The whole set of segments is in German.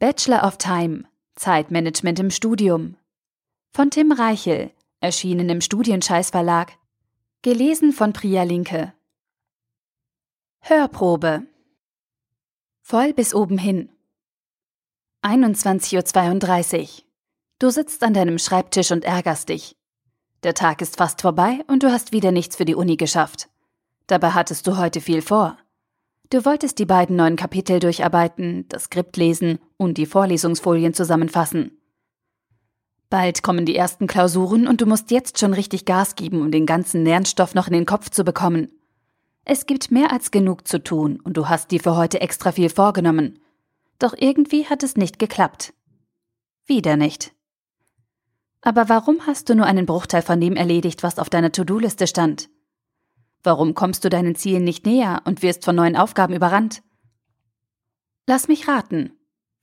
Bachelor of Time Zeitmanagement im Studium von Tim Reichel, erschienen im Studienscheiß Verlag, gelesen von Priya Linke. Hörprobe Voll bis oben hin. 21.32 Uhr. Du sitzt an deinem Schreibtisch und ärgerst dich. Der Tag ist fast vorbei und du hast wieder nichts für die Uni geschafft. Dabei hattest du heute viel vor. Du wolltest die beiden neuen Kapitel durcharbeiten, das Skript lesen und die Vorlesungsfolien zusammenfassen. Bald kommen die ersten Klausuren und du musst jetzt schon richtig Gas geben, um den ganzen Lernstoff noch in den Kopf zu bekommen. Es gibt mehr als genug zu tun und du hast dir für heute extra viel vorgenommen. Doch irgendwie hat es nicht geklappt. Wieder nicht. Aber warum hast du nur einen Bruchteil von dem erledigt, was auf deiner To-Do-Liste stand? Warum kommst du deinen Zielen nicht näher und wirst von neuen Aufgaben überrannt? Lass mich raten.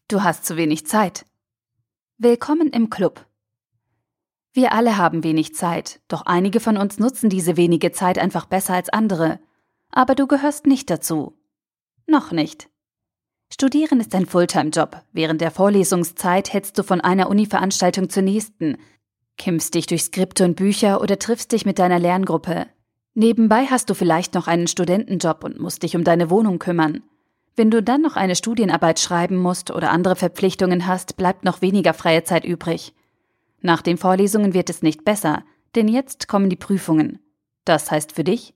Du hast zu wenig Zeit. Willkommen im Club. Wir alle haben wenig Zeit, doch einige von uns nutzen diese wenige Zeit einfach besser als andere. Aber du gehörst nicht dazu. Noch nicht. Studieren ist ein Fulltime-Job. Während der Vorlesungszeit hetzt du von einer Uni-Veranstaltung zur nächsten, kimmst dich durch Skripte und Bücher oder triffst dich mit deiner Lerngruppe. Nebenbei hast du vielleicht noch einen Studentenjob und musst dich um deine Wohnung kümmern. Wenn du dann noch eine Studienarbeit schreiben musst oder andere Verpflichtungen hast, bleibt noch weniger freie Zeit übrig. Nach den Vorlesungen wird es nicht besser, denn jetzt kommen die Prüfungen. Das heißt für dich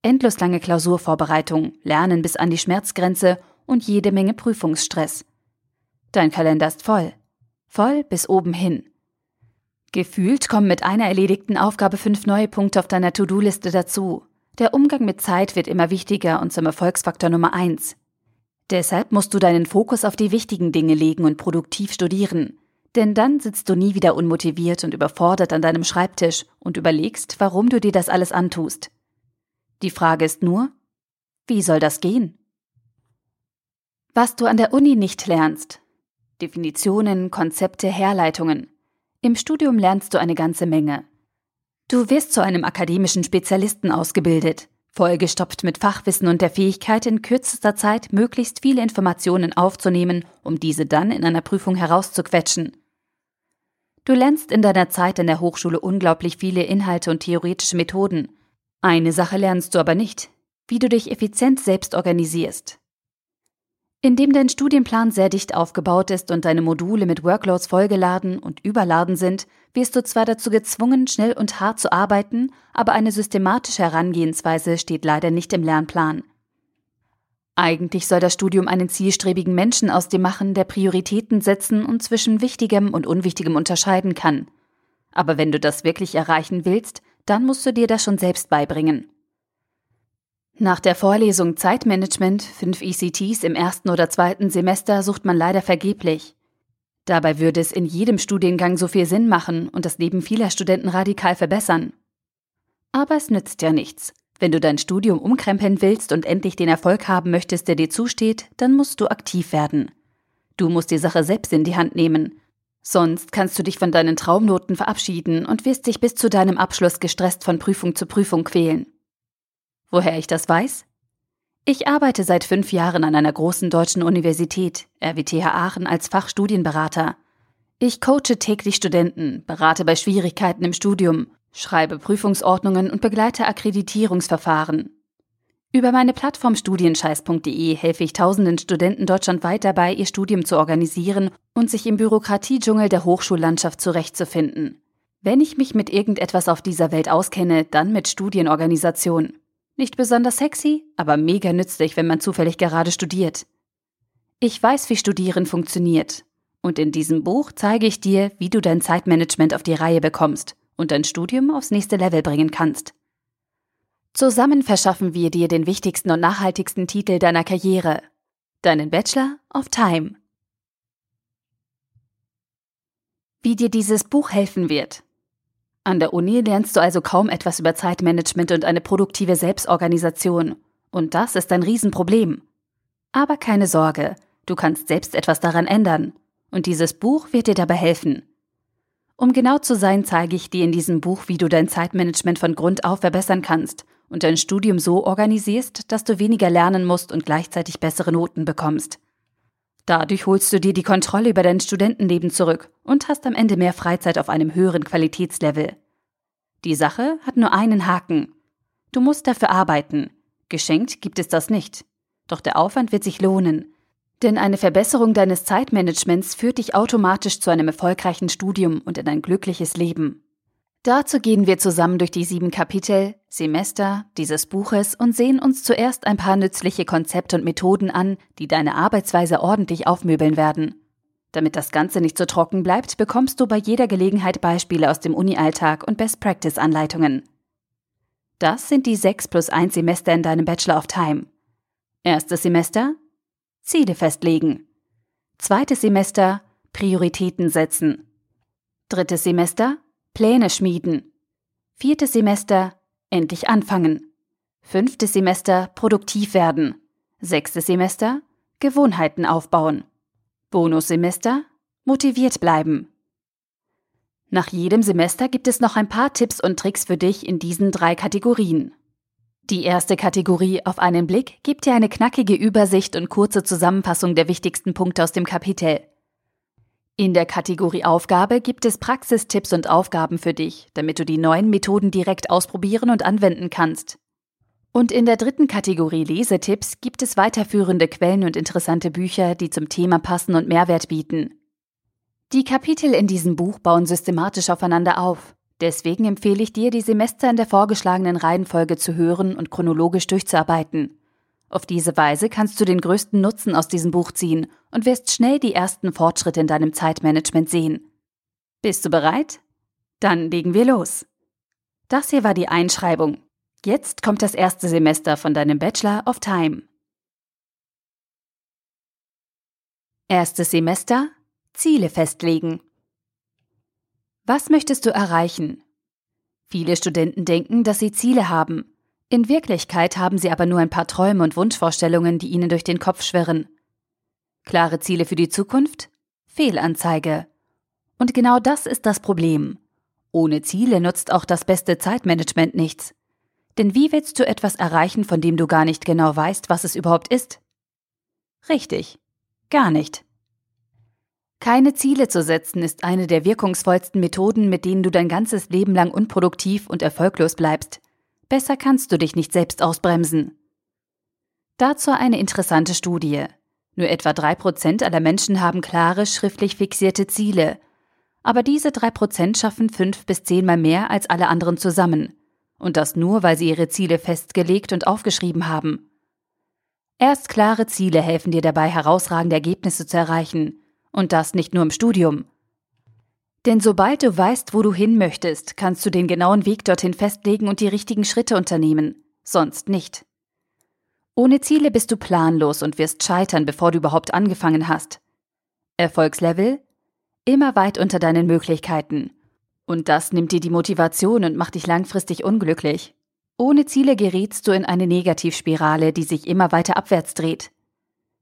endlos lange Klausurvorbereitung, Lernen bis an die Schmerzgrenze und jede Menge Prüfungsstress. Dein Kalender ist voll. Voll bis oben hin. Gefühlt kommen mit einer erledigten Aufgabe fünf neue Punkte auf deiner To-Do-Liste dazu. Der Umgang mit Zeit wird immer wichtiger und zum Erfolgsfaktor Nummer eins. Deshalb musst du deinen Fokus auf die wichtigen Dinge legen und produktiv studieren. Denn dann sitzt du nie wieder unmotiviert und überfordert an deinem Schreibtisch und überlegst, warum du dir das alles antust. Die Frage ist nur, wie soll das gehen? Was du an der Uni nicht lernst. Definitionen, Konzepte, Herleitungen. Im Studium lernst du eine ganze Menge. Du wirst zu einem akademischen Spezialisten ausgebildet, vollgestopft mit Fachwissen und der Fähigkeit, in kürzester Zeit möglichst viele Informationen aufzunehmen, um diese dann in einer Prüfung herauszuquetschen. Du lernst in deiner Zeit an der Hochschule unglaublich viele Inhalte und theoretische Methoden. Eine Sache lernst du aber nicht, wie du dich effizient selbst organisierst. Indem dein Studienplan sehr dicht aufgebaut ist und deine Module mit Workloads vollgeladen und überladen sind, wirst du zwar dazu gezwungen, schnell und hart zu arbeiten, aber eine systematische Herangehensweise steht leider nicht im Lernplan. Eigentlich soll das Studium einen zielstrebigen Menschen aus dir machen, der Prioritäten setzen und zwischen Wichtigem und Unwichtigem unterscheiden kann. Aber wenn du das wirklich erreichen willst, dann musst du dir das schon selbst beibringen. Nach der Vorlesung Zeitmanagement, fünf ECTs im ersten oder zweiten Semester, sucht man leider vergeblich. Dabei würde es in jedem Studiengang so viel Sinn machen und das Leben vieler Studenten radikal verbessern. Aber es nützt ja nichts. Wenn du dein Studium umkrempeln willst und endlich den Erfolg haben möchtest, der dir zusteht, dann musst du aktiv werden. Du musst die Sache selbst in die Hand nehmen. Sonst kannst du dich von deinen Traumnoten verabschieden und wirst dich bis zu deinem Abschluss gestresst von Prüfung zu Prüfung quälen. Woher ich das weiß? Ich arbeite seit fünf Jahren an einer großen deutschen Universität, RWTH Aachen, als Fachstudienberater. Ich coache täglich Studenten, berate bei Schwierigkeiten im Studium, schreibe Prüfungsordnungen und begleite Akkreditierungsverfahren. Über meine Plattform studienscheiß.de helfe ich tausenden Studenten deutschlandweit dabei, ihr Studium zu organisieren und sich im Bürokratiedschungel der Hochschullandschaft zurechtzufinden. Wenn ich mich mit irgendetwas auf dieser Welt auskenne, dann mit Studienorganisation. Nicht besonders sexy, aber mega nützlich, wenn man zufällig gerade studiert. Ich weiß, wie Studieren funktioniert. Und in diesem Buch zeige ich dir, wie du dein Zeitmanagement auf die Reihe bekommst und dein Studium aufs nächste Level bringen kannst. Zusammen verschaffen wir dir den wichtigsten und nachhaltigsten Titel deiner Karriere, deinen Bachelor of Time. Wie dir dieses Buch helfen wird. An der Uni lernst du also kaum etwas über Zeitmanagement und eine produktive Selbstorganisation. Und das ist ein Riesenproblem. Aber keine Sorge, du kannst selbst etwas daran ändern. Und dieses Buch wird dir dabei helfen. Um genau zu sein, zeige ich dir in diesem Buch, wie du dein Zeitmanagement von Grund auf verbessern kannst und dein Studium so organisierst, dass du weniger lernen musst und gleichzeitig bessere Noten bekommst. Dadurch holst du dir die Kontrolle über dein Studentenleben zurück und hast am Ende mehr Freizeit auf einem höheren Qualitätslevel. Die Sache hat nur einen Haken. Du musst dafür arbeiten. Geschenkt gibt es das nicht. Doch der Aufwand wird sich lohnen. Denn eine Verbesserung deines Zeitmanagements führt dich automatisch zu einem erfolgreichen Studium und in ein glückliches Leben. Dazu gehen wir zusammen durch die sieben Kapitel, Semester dieses Buches und sehen uns zuerst ein paar nützliche Konzepte und Methoden an, die deine Arbeitsweise ordentlich aufmöbeln werden. Damit das Ganze nicht so trocken bleibt, bekommst du bei jeder Gelegenheit Beispiele aus dem Uni-Alltag und Best-Practice-Anleitungen. Das sind die sechs plus eins Semester in deinem Bachelor of Time. Erstes Semester Ziele festlegen. Zweites Semester Prioritäten setzen. Drittes Semester Pläne schmieden. Viertes Semester endlich anfangen. Fünftes Semester produktiv werden. Sechstes Semester Gewohnheiten aufbauen. Bonussemester motiviert bleiben. Nach jedem Semester gibt es noch ein paar Tipps und Tricks für dich in diesen drei Kategorien. Die erste Kategorie auf einen Blick gibt dir eine knackige Übersicht und kurze Zusammenfassung der wichtigsten Punkte aus dem Kapitel. In der Kategorie Aufgabe gibt es Praxistipps und Aufgaben für dich, damit du die neuen Methoden direkt ausprobieren und anwenden kannst. Und in der dritten Kategorie Lesetipps gibt es weiterführende Quellen und interessante Bücher, die zum Thema passen und Mehrwert bieten. Die Kapitel in diesem Buch bauen systematisch aufeinander auf. Deswegen empfehle ich dir, die Semester in der vorgeschlagenen Reihenfolge zu hören und chronologisch durchzuarbeiten. Auf diese Weise kannst du den größten Nutzen aus diesem Buch ziehen und wirst schnell die ersten Fortschritte in deinem Zeitmanagement sehen. Bist du bereit? Dann legen wir los. Das hier war die Einschreibung. Jetzt kommt das erste Semester von deinem Bachelor of Time. Erstes Semester Ziele festlegen. Was möchtest du erreichen? Viele Studenten denken, dass sie Ziele haben, in Wirklichkeit haben sie aber nur ein paar Träume und Wunschvorstellungen, die ihnen durch den Kopf schwirren. Klare Ziele für die Zukunft? Fehlanzeige. Und genau das ist das Problem. Ohne Ziele nutzt auch das beste Zeitmanagement nichts. Denn wie willst du etwas erreichen, von dem du gar nicht genau weißt, was es überhaupt ist? Richtig, gar nicht. Keine Ziele zu setzen ist eine der wirkungsvollsten Methoden, mit denen du dein ganzes Leben lang unproduktiv und erfolglos bleibst. Besser kannst du dich nicht selbst ausbremsen. Dazu eine interessante Studie. Nur etwa drei Prozent aller Menschen haben klare, schriftlich fixierte Ziele. Aber diese drei Prozent schaffen fünf bis zehnmal mehr als alle anderen zusammen. Und das nur, weil sie ihre Ziele festgelegt und aufgeschrieben haben. Erst klare Ziele helfen dir dabei, herausragende Ergebnisse zu erreichen. Und das nicht nur im Studium. Denn sobald du weißt, wo du hin möchtest, kannst du den genauen Weg dorthin festlegen und die richtigen Schritte unternehmen, sonst nicht. Ohne Ziele bist du planlos und wirst scheitern, bevor du überhaupt angefangen hast. Erfolgslevel? Immer weit unter deinen Möglichkeiten. Und das nimmt dir die Motivation und macht dich langfristig unglücklich. Ohne Ziele gerätst du in eine Negativspirale, die sich immer weiter abwärts dreht.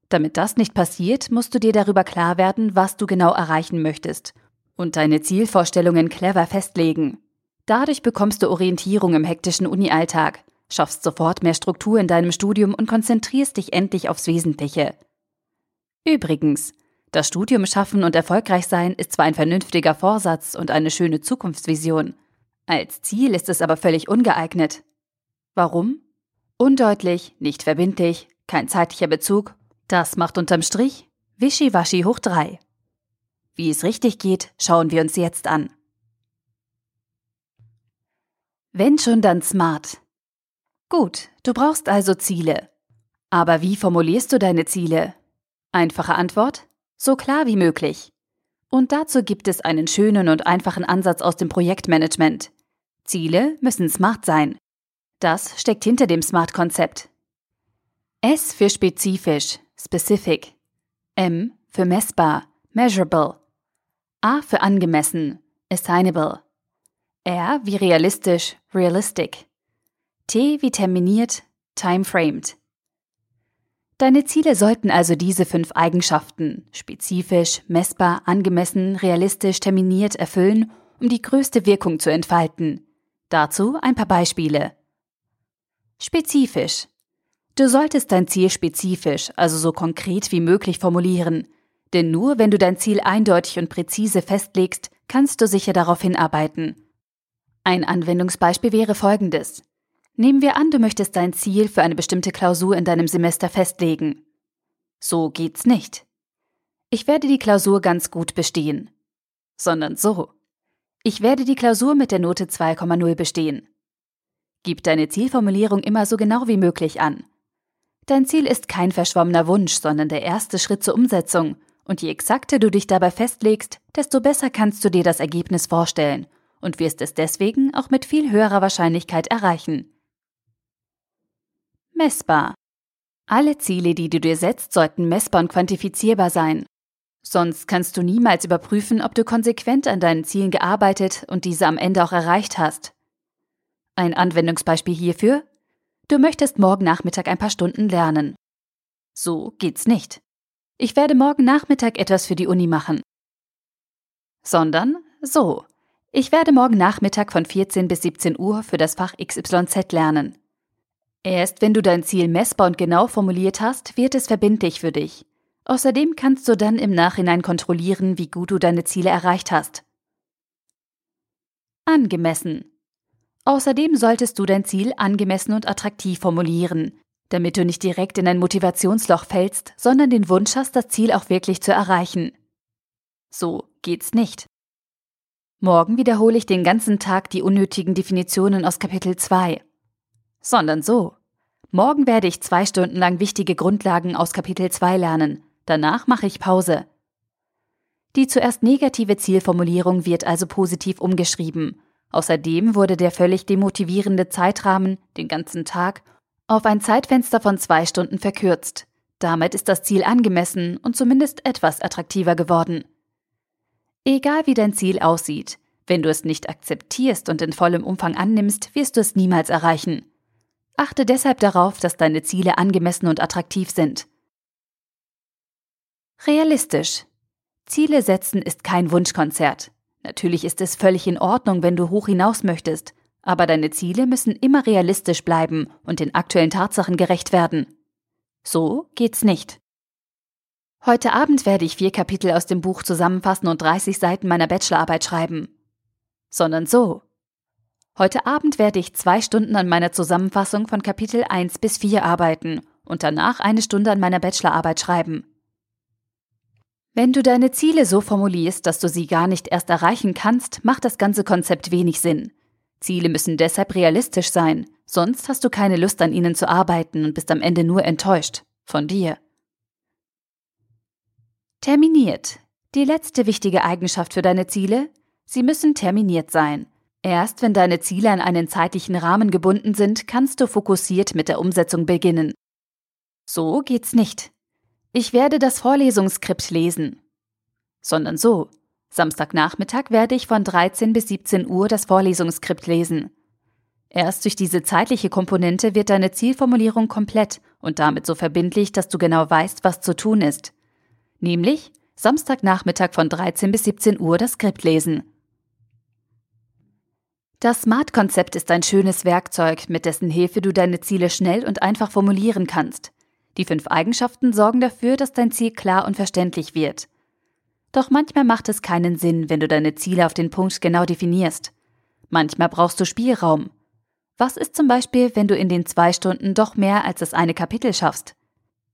Damit das nicht passiert, musst du dir darüber klar werden, was du genau erreichen möchtest und deine Zielvorstellungen clever festlegen. Dadurch bekommst du Orientierung im hektischen Uni-Alltag, schaffst sofort mehr Struktur in deinem Studium und konzentrierst dich endlich aufs Wesentliche. Übrigens, das Studium schaffen und erfolgreich sein ist zwar ein vernünftiger Vorsatz und eine schöne Zukunftsvision, als Ziel ist es aber völlig ungeeignet. Warum? Undeutlich, nicht verbindlich, kein zeitlicher Bezug. Das macht unterm Strich Wischiwaschi hoch drei. Wie es richtig geht, schauen wir uns jetzt an. Wenn schon, dann smart. Gut, du brauchst also Ziele. Aber wie formulierst du deine Ziele? Einfache Antwort? So klar wie möglich. Und dazu gibt es einen schönen und einfachen Ansatz aus dem Projektmanagement. Ziele müssen smart sein. Das steckt hinter dem Smart-Konzept. S für spezifisch, specific. M für messbar, measurable. A für angemessen, assignable. R wie realistisch, realistic. T wie terminiert, timeframed. Deine Ziele sollten also diese fünf Eigenschaften spezifisch, messbar, angemessen, realistisch, terminiert erfüllen, um die größte Wirkung zu entfalten. Dazu ein paar Beispiele. Spezifisch. Du solltest dein Ziel spezifisch, also so konkret wie möglich formulieren, Denn nur wenn du dein Ziel eindeutig und präzise festlegst, kannst du sicher darauf hinarbeiten. Ein Anwendungsbeispiel wäre folgendes. Nehmen wir an, du möchtest dein Ziel für eine bestimmte Klausur in deinem Semester festlegen. So geht's nicht. Ich werde die Klausur ganz gut bestehen. Sondern so. Ich werde die Klausur mit der Note 2,0 bestehen. Gib deine Zielformulierung immer so genau wie möglich an. Dein Ziel ist kein verschwommener Wunsch, sondern der erste Schritt zur Umsetzung, und je exakter du dich dabei festlegst, desto besser kannst du dir das Ergebnis vorstellen und wirst es deswegen auch mit viel höherer Wahrscheinlichkeit erreichen. Messbar. Alle Ziele, die du dir setzt, sollten messbar und quantifizierbar sein. Sonst kannst du niemals überprüfen, ob du konsequent an deinen Zielen gearbeitet und diese am Ende auch erreicht hast. Ein Anwendungsbeispiel hierfür? Du möchtest morgen Nachmittag ein paar Stunden lernen. So geht's nicht. Ich werde morgen Nachmittag etwas für die Uni machen. Sondern so. Ich werde morgen Nachmittag von 14 bis 17 Uhr für das Fach XYZ lernen. Erst wenn du dein Ziel messbar und genau formuliert hast, wird es verbindlich für dich. Außerdem kannst du dann im Nachhinein kontrollieren, wie gut du deine Ziele erreicht hast. Angemessen. Außerdem solltest du dein Ziel angemessen und attraktiv formulieren, damit du nicht direkt in ein Motivationsloch fällst, sondern den Wunsch hast, das Ziel auch wirklich zu erreichen. So geht's nicht. Morgen wiederhole ich den ganzen Tag die unnötigen Definitionen aus Kapitel 2. Sondern so. Morgen werde ich zwei Stunden lang wichtige Grundlagen aus Kapitel 2 lernen. Danach mache ich Pause. Die zuerst negative Zielformulierung wird also positiv umgeschrieben Außerdem wurde der völlig demotivierende Zeitrahmen, den ganzen Tag, auf ein Zeitfenster von zwei Stunden verkürzt. Damit ist das Ziel angemessen und zumindest etwas attraktiver geworden. Egal wie dein Ziel aussieht, wenn du es nicht akzeptierst und in vollem Umfang annimmst, wirst du es niemals erreichen. Achte deshalb darauf, dass deine Ziele angemessen und attraktiv sind. Realistisch. Ziele setzen ist kein Wunschkonzert. Natürlich ist es völlig in Ordnung, wenn du hoch hinaus möchtest, aber deine Ziele müssen immer realistisch bleiben und den aktuellen Tatsachen gerecht werden. So geht's nicht. Heute Abend werde ich vier Kapitel aus dem Buch zusammenfassen und 30 Seiten meiner Bachelorarbeit schreiben. Sondern so. Heute Abend werde ich zwei Stunden an meiner Zusammenfassung von Kapitel 1 bis 4 arbeiten und danach eine Stunde an meiner Bachelorarbeit schreiben. Wenn du deine Ziele so formulierst, dass du sie gar nicht erst erreichen kannst, macht das ganze Konzept wenig Sinn. Ziele müssen deshalb realistisch sein, sonst hast du keine Lust an ihnen zu arbeiten und bist am Ende nur enttäuscht von dir. Terminiert. Die letzte wichtige Eigenschaft für deine Ziele? Sie müssen terminiert sein. Erst wenn deine Ziele an einen zeitlichen Rahmen gebunden sind, kannst du fokussiert mit der Umsetzung beginnen. So geht's nicht. Ich werde das Vorlesungsskript lesen. Sondern so. Samstagnachmittag werde ich von 13 bis 17 Uhr das Vorlesungsskript lesen. Erst durch diese zeitliche Komponente wird deine Zielformulierung komplett und damit so verbindlich, dass du genau weißt, was zu tun ist. Nämlich Samstagnachmittag von 13 bis 17 Uhr das Skript lesen. Das SMART-Konzept ist ein schönes Werkzeug, mit dessen Hilfe du deine Ziele schnell und einfach formulieren kannst. Die fünf Eigenschaften sorgen dafür, dass dein Ziel klar und verständlich wird. Doch manchmal macht es keinen Sinn, wenn du deine Ziele auf den Punkt genau definierst. Manchmal brauchst du Spielraum. Was ist zum Beispiel, wenn du in den zwei Stunden doch mehr als das eine Kapitel schaffst?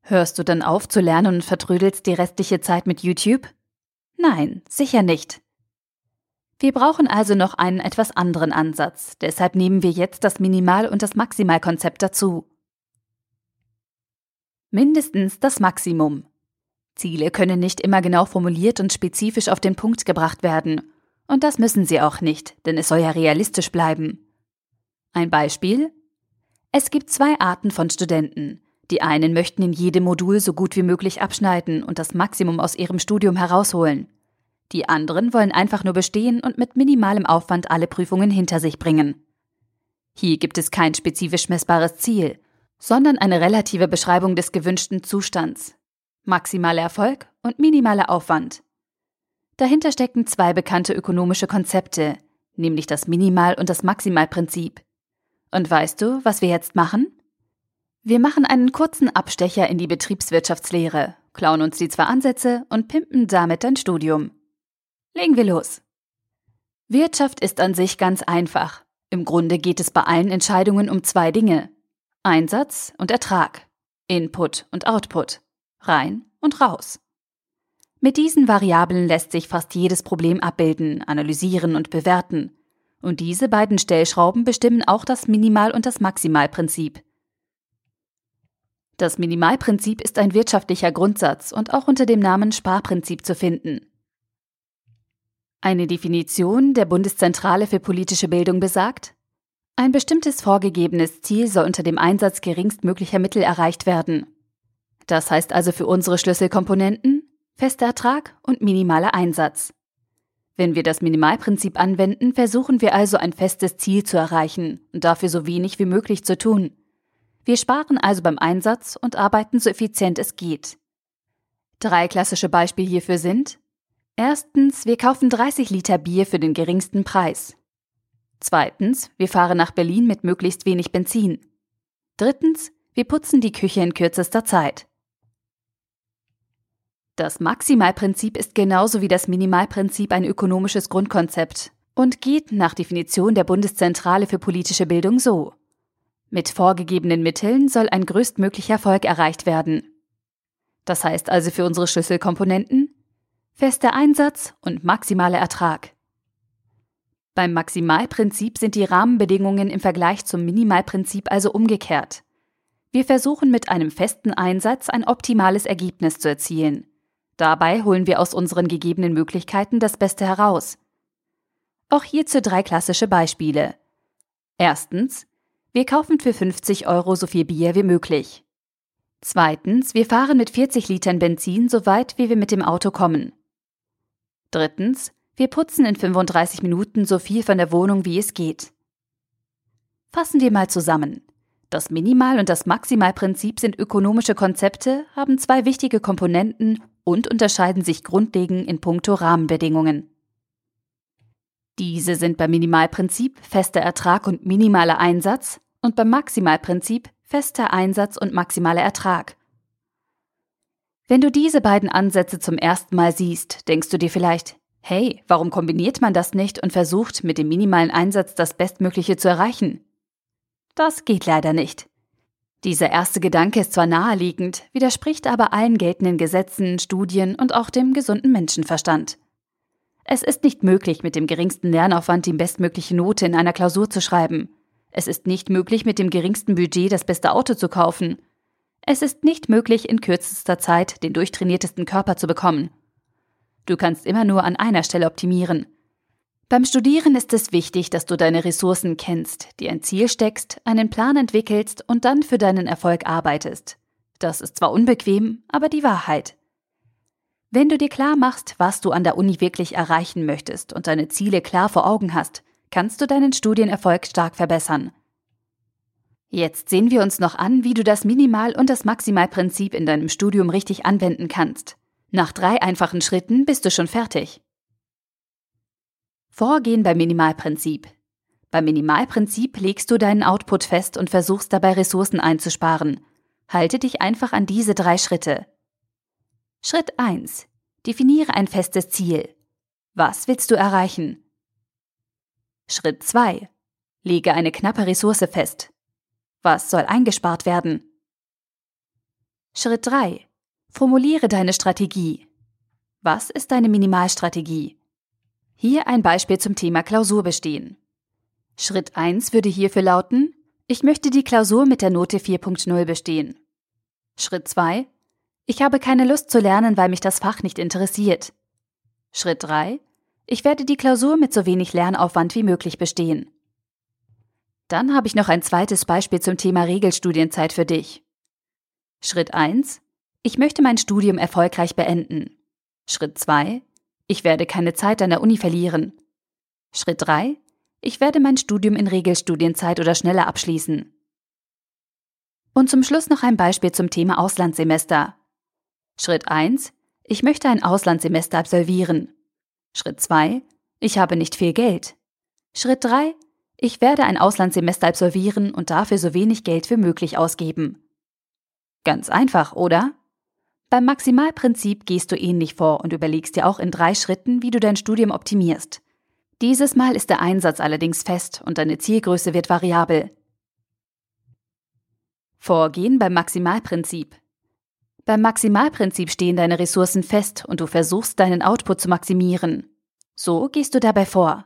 Hörst du dann auf zu lernen und vertrödelst die restliche Zeit mit YouTube? Nein, sicher nicht. Wir brauchen also noch einen etwas anderen Ansatz, deshalb nehmen wir jetzt das Minimal- und das Maximalkonzept dazu. Mindestens das Maximum. Ziele können nicht immer genau formuliert und spezifisch auf den Punkt gebracht werden. Und das müssen sie auch nicht, denn es soll ja realistisch bleiben. Ein Beispiel? Es gibt zwei Arten von Studenten. Die einen möchten in jedem Modul so gut wie möglich abschneiden und das Maximum aus ihrem Studium herausholen. Die anderen wollen einfach nur bestehen und mit minimalem Aufwand alle Prüfungen hinter sich bringen. Hier gibt es kein spezifisch messbares Ziel, sondern eine relative Beschreibung des gewünschten Zustands. Maximaler Erfolg und minimaler Aufwand. Dahinter stecken zwei bekannte ökonomische Konzepte, nämlich das Minimal- und das Maximalprinzip. Und weißt du, was wir jetzt machen? Wir machen einen kurzen Abstecher in die Betriebswirtschaftslehre, klauen uns die zwei Ansätze und pimpen damit dein Studium. Legen wir los. Wirtschaft ist an sich ganz einfach. Im Grunde geht es bei allen Entscheidungen um zwei Dinge. Einsatz und Ertrag. Input und Output. Rein und raus. Mit diesen Variablen lässt sich fast jedes Problem abbilden, analysieren und bewerten. Und diese beiden Stellschrauben bestimmen auch das Minimal- und das Maximalprinzip. Das Minimalprinzip ist ein wirtschaftlicher Grundsatz und auch unter dem Namen Sparprinzip zu finden. Eine Definition der Bundeszentrale für politische Bildung besagt, ein bestimmtes vorgegebenes Ziel soll unter dem Einsatz geringstmöglicher Mittel erreicht werden. Das heißt also für unsere Schlüsselkomponenten fester Ertrag und minimaler Einsatz. Wenn wir das Minimalprinzip anwenden, versuchen wir also ein festes Ziel zu erreichen und dafür so wenig wie möglich zu tun. Wir sparen also beim Einsatz und arbeiten so effizient es geht. Drei klassische Beispiele hierfür sind Erstens, wir kaufen 30 Liter Bier für den geringsten Preis. Zweitens, wir fahren nach Berlin mit möglichst wenig Benzin. Drittens, wir putzen die Küche in kürzester Zeit. Das Maximalprinzip ist genauso wie das Minimalprinzip ein ökonomisches Grundkonzept und geht nach Definition der Bundeszentrale für politische Bildung so. Mit vorgegebenen Mitteln soll ein größtmöglicher Erfolg erreicht werden. Das heißt also für unsere Schlüsselkomponenten fester Einsatz und maximaler Ertrag. Beim Maximalprinzip sind die Rahmenbedingungen im Vergleich zum Minimalprinzip also umgekehrt. Wir versuchen mit einem festen Einsatz ein optimales Ergebnis zu erzielen. Dabei holen wir aus unseren gegebenen Möglichkeiten das Beste heraus. Auch hierzu drei klassische Beispiele. Erstens, wir kaufen für 50 Euro so viel Bier wie möglich. Zweitens, wir fahren mit 40 Litern Benzin so weit, wie wir mit dem Auto kommen. Drittens, wir putzen in 35 Minuten so viel von der Wohnung, wie es geht. Fassen wir mal zusammen. Das Minimal- und das Maximalprinzip sind ökonomische Konzepte, haben zwei wichtige Komponenten und unterscheiden sich grundlegend in puncto Rahmenbedingungen. Diese sind beim Minimalprinzip fester Ertrag und minimaler Einsatz und beim Maximalprinzip fester Einsatz und maximaler Ertrag. Wenn du diese beiden Ansätze zum ersten Mal siehst, denkst du dir vielleicht, hey, warum kombiniert man das nicht und versucht mit dem minimalen Einsatz das Bestmögliche zu erreichen? Das geht leider nicht. Dieser erste Gedanke ist zwar naheliegend, widerspricht aber allen geltenden Gesetzen, Studien und auch dem gesunden Menschenverstand. Es ist nicht möglich, mit dem geringsten Lernaufwand die bestmögliche Note in einer Klausur zu schreiben. Es ist nicht möglich, mit dem geringsten Budget das beste Auto zu kaufen. Es ist nicht möglich, in kürzester Zeit den durchtrainiertesten Körper zu bekommen. Du kannst immer nur an einer Stelle optimieren. Beim Studieren ist es wichtig, dass du deine Ressourcen kennst, dir ein Ziel steckst, einen Plan entwickelst und dann für deinen Erfolg arbeitest. Das ist zwar unbequem, aber die Wahrheit. Wenn du dir klar machst, was du an der Uni wirklich erreichen möchtest und deine Ziele klar vor Augen hast, kannst du deinen Studienerfolg stark verbessern. Jetzt sehen wir uns noch an, wie du das Minimal- und das Maximalprinzip in deinem Studium richtig anwenden kannst. Nach drei einfachen Schritten bist du schon fertig. Vorgehen beim Minimalprinzip. Beim Minimalprinzip legst du deinen Output fest und versuchst dabei Ressourcen einzusparen. Halte dich einfach an diese drei Schritte. Schritt 1. Definiere ein festes Ziel. Was willst du erreichen? Schritt 2. Lege eine knappe Ressource fest. Was soll eingespart werden? Schritt 3. Formuliere deine Strategie. Was ist deine Minimalstrategie? Hier ein Beispiel zum Thema Klausur bestehen. Schritt 1 würde hierfür lauten, ich möchte die Klausur mit der Note 4.0 bestehen. Schritt 2. Ich habe keine Lust zu lernen, weil mich das Fach nicht interessiert. Schritt 3. Ich werde die Klausur mit so wenig Lernaufwand wie möglich bestehen. Dann habe ich noch ein zweites Beispiel zum Thema Regelstudienzeit für dich. Schritt 1. Ich möchte mein Studium erfolgreich beenden. Schritt 2. Ich werde keine Zeit an der Uni verlieren. Schritt 3. Ich werde mein Studium in Regelstudienzeit oder schneller abschließen. Und zum Schluss noch ein Beispiel zum Thema Auslandssemester. Schritt 1. Ich möchte ein Auslandssemester absolvieren. Schritt 2. Ich habe nicht viel Geld. Schritt 3. Ich werde ein Auslandssemester absolvieren und dafür so wenig Geld wie möglich ausgeben. Ganz einfach, oder? Beim Maximalprinzip gehst du ähnlich vor und überlegst dir auch in drei Schritten, wie du dein Studium optimierst. Dieses Mal ist der Einsatz allerdings fest und deine Zielgröße wird variabel. Vorgehen beim Maximalprinzip. Beim Maximalprinzip stehen deine Ressourcen fest und du versuchst deinen Output zu maximieren. So gehst du dabei vor.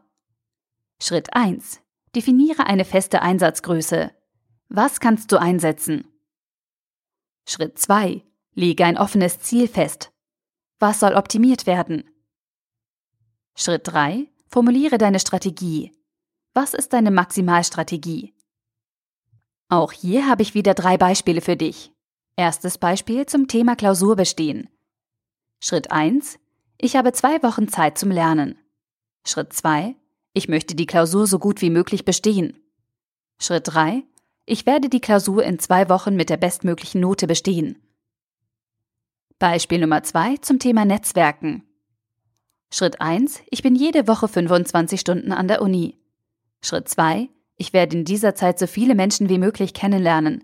Schritt 1. Definiere eine feste Einsatzgröße. Was kannst du einsetzen? Schritt 2. Lege ein offenes Ziel fest. Was soll optimiert werden? Schritt 3. Formuliere deine Strategie. Was ist deine Maximalstrategie? Auch hier habe ich wieder drei Beispiele für dich. Erstes Beispiel zum Thema Klausur bestehen. Schritt 1. Ich habe zwei Wochen Zeit zum Lernen. Schritt 2. Ich möchte die Klausur so gut wie möglich bestehen. Schritt 3. Ich werde die Klausur in zwei Wochen mit der bestmöglichen Note bestehen. Beispiel Nummer 2 zum Thema Netzwerken. Schritt 1. Ich bin jede Woche 25 Stunden an der Uni. Schritt 2. Ich werde in dieser Zeit so viele Menschen wie möglich kennenlernen.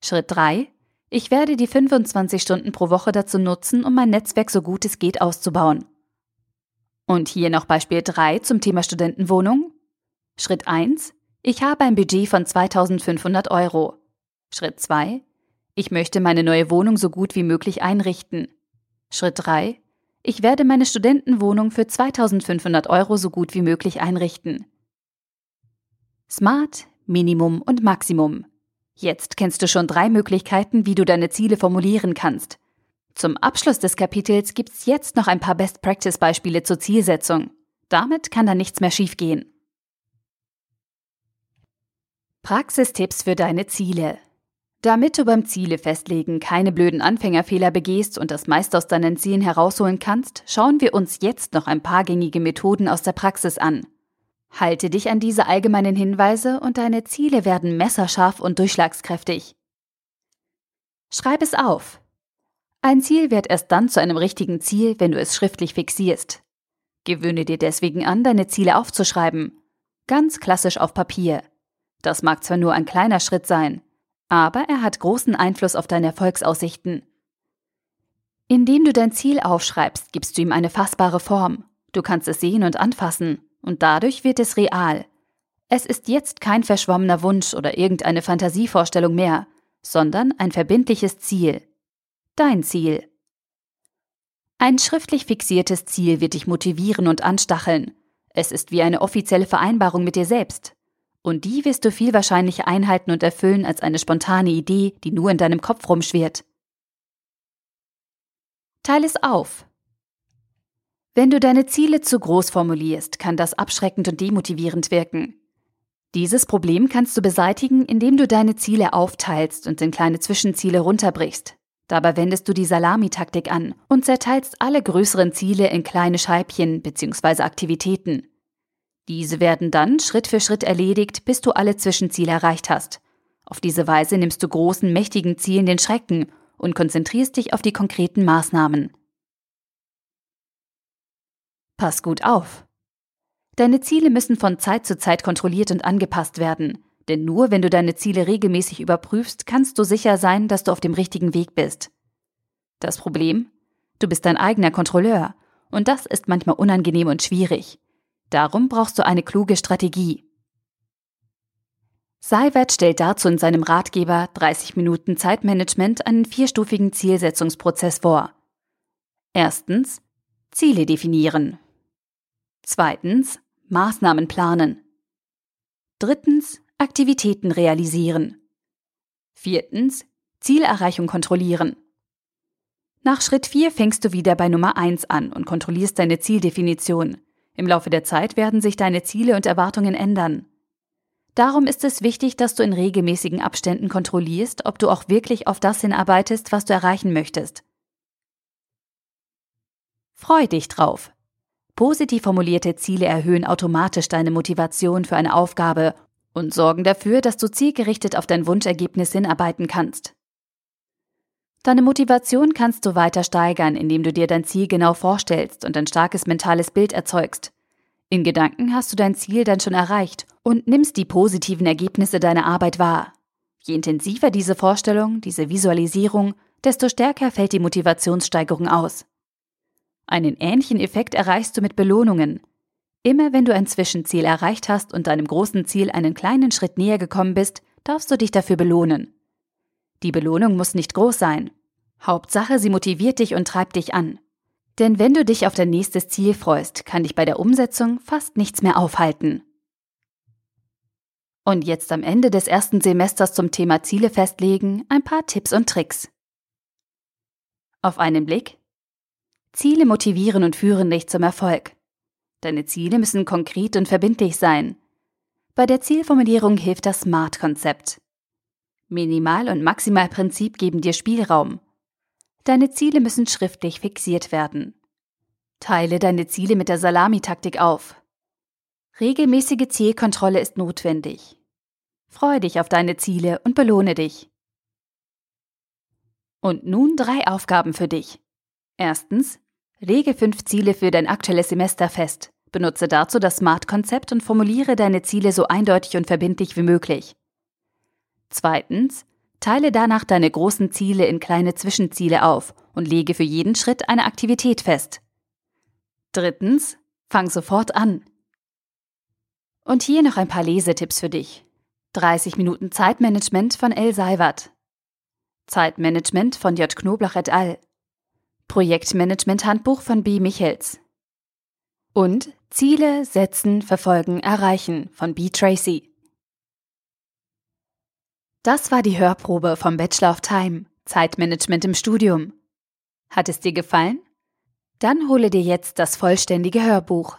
Schritt 3. Ich werde die 25 Stunden pro Woche dazu nutzen, um mein Netzwerk so gut es geht auszubauen. Und hier noch Beispiel 3 zum Thema Studentenwohnung. Schritt 1. Ich habe ein Budget von 2500 Euro. Schritt 2. Ich möchte meine neue Wohnung so gut wie möglich einrichten. Schritt 3. Ich werde meine Studentenwohnung für 2500 Euro so gut wie möglich einrichten. Smart, Minimum und Maximum. Jetzt kennst du schon drei Möglichkeiten, wie du deine Ziele formulieren kannst. Zum Abschluss des Kapitels gibt's jetzt noch ein paar Best-Practice-Beispiele zur Zielsetzung. Damit kann dann nichts mehr schiefgehen. Praxistipps für deine Ziele. Damit du beim Ziele festlegen keine blöden Anfängerfehler begehst und das meiste aus deinen Zielen herausholen kannst, schauen wir uns jetzt noch ein paar gängige Methoden aus der Praxis an. Halte dich an diese allgemeinen Hinweise und deine Ziele werden messerscharf und durchschlagskräftig. Schreib es auf. Ein Ziel wird erst dann zu einem richtigen Ziel, wenn du es schriftlich fixierst. Gewöhne dir deswegen an, deine Ziele aufzuschreiben. Ganz klassisch auf Papier. Das mag zwar nur ein kleiner Schritt sein, aber er hat großen Einfluss auf deine Erfolgsaussichten. Indem du dein Ziel aufschreibst, gibst du ihm eine fassbare Form. Du kannst es sehen und anfassen, und dadurch wird es real. Es ist jetzt kein verschwommener Wunsch oder irgendeine Fantasievorstellung mehr, sondern ein verbindliches Ziel. Dein Ziel. Ein schriftlich fixiertes Ziel wird dich motivieren und anstacheln. Es ist wie eine offizielle Vereinbarung mit dir selbst. Und die wirst du viel wahrscheinlicher einhalten und erfüllen als eine spontane Idee, die nur in deinem Kopf rumschwirrt. Teil es auf. Wenn du deine Ziele zu groß formulierst, kann das abschreckend und demotivierend wirken. Dieses Problem kannst du beseitigen, indem du deine Ziele aufteilst und in kleine Zwischenziele runterbrichst. Dabei wendest du die Salamitaktik an und zerteilst alle größeren Ziele in kleine Scheibchen bzw. Aktivitäten. Diese werden dann Schritt für Schritt erledigt, bis du alle Zwischenziele erreicht hast. Auf diese Weise nimmst du großen, mächtigen Zielen den Schrecken und konzentrierst dich auf die konkreten Maßnahmen. Pass gut auf. Deine Ziele müssen von Zeit zu Zeit kontrolliert und angepasst werden, denn nur wenn du deine Ziele regelmäßig überprüfst, kannst du sicher sein, dass du auf dem richtigen Weg bist. Das Problem? Du bist dein eigener Kontrolleur, und das ist manchmal unangenehm und schwierig. Darum brauchst du eine kluge Strategie. Seiwert stellt dazu in seinem Ratgeber 30 Minuten Zeitmanagement einen vierstufigen Zielsetzungsprozess vor. Erstens Ziele definieren. Zweitens Maßnahmen planen. Drittens Aktivitäten realisieren. Viertens Zielerreichung kontrollieren. Nach Schritt 4 fängst du wieder bei Nummer 1 an und kontrollierst deine Zieldefinition. Im Laufe der Zeit werden sich deine Ziele und Erwartungen ändern. Darum ist es wichtig, dass du in regelmäßigen Abständen kontrollierst, ob du auch wirklich auf das hinarbeitest, was du erreichen möchtest. Freu dich drauf. Positiv formulierte Ziele erhöhen automatisch deine Motivation für eine Aufgabe und sorgen dafür, dass du zielgerichtet auf dein Wunschergebnis hinarbeiten kannst. Deine Motivation kannst du weiter steigern, indem du dir dein Ziel genau vorstellst und ein starkes mentales Bild erzeugst. In Gedanken hast du dein Ziel dann schon erreicht und nimmst die positiven Ergebnisse deiner Arbeit wahr. Je intensiver diese Vorstellung, diese Visualisierung, desto stärker fällt die Motivationssteigerung aus. Einen ähnlichen Effekt erreichst du mit Belohnungen. Immer wenn du ein Zwischenziel erreicht hast und deinem großen Ziel einen kleinen Schritt näher gekommen bist, darfst du dich dafür belohnen. Die Belohnung muss nicht groß sein. Hauptsache, sie motiviert dich und treibt dich an. Denn wenn du dich auf dein nächstes Ziel freust, kann dich bei der Umsetzung fast nichts mehr aufhalten. Und jetzt am Ende des ersten Semesters zum Thema Ziele festlegen ein paar Tipps und Tricks. Auf einen Blick. Ziele motivieren und führen dich zum Erfolg. Deine Ziele müssen konkret und verbindlich sein. Bei der Zielformulierung hilft das SMART-Konzept. Minimal- und Maximalprinzip geben dir Spielraum. Deine Ziele müssen schriftlich fixiert werden. Teile deine Ziele mit der Salamitaktik auf. Regelmäßige Zielkontrolle ist notwendig. Freue dich auf deine Ziele und belohne dich. Und nun drei Aufgaben für dich. Erstens, lege fünf Ziele für dein aktuelles Semester fest. Benutze dazu das SMART-Konzept und formuliere deine Ziele so eindeutig und verbindlich wie möglich. Zweitens, teile danach deine großen Ziele in kleine Zwischenziele auf und lege für jeden Schritt eine Aktivität fest. Drittens, fang sofort an. Und hier noch ein paar Lesetipps für dich. 30 Minuten Zeitmanagement von L. Seiwert. Zeitmanagement von J. Knoblach et al. Projektmanagement-Handbuch von B. Michels. Und Ziele setzen, verfolgen, erreichen von B. Tracy. Das war die Hörprobe vom Bachelor of Time, Zeitmanagement im Studium. Hat es dir gefallen? Dann hole dir jetzt das vollständige Hörbuch.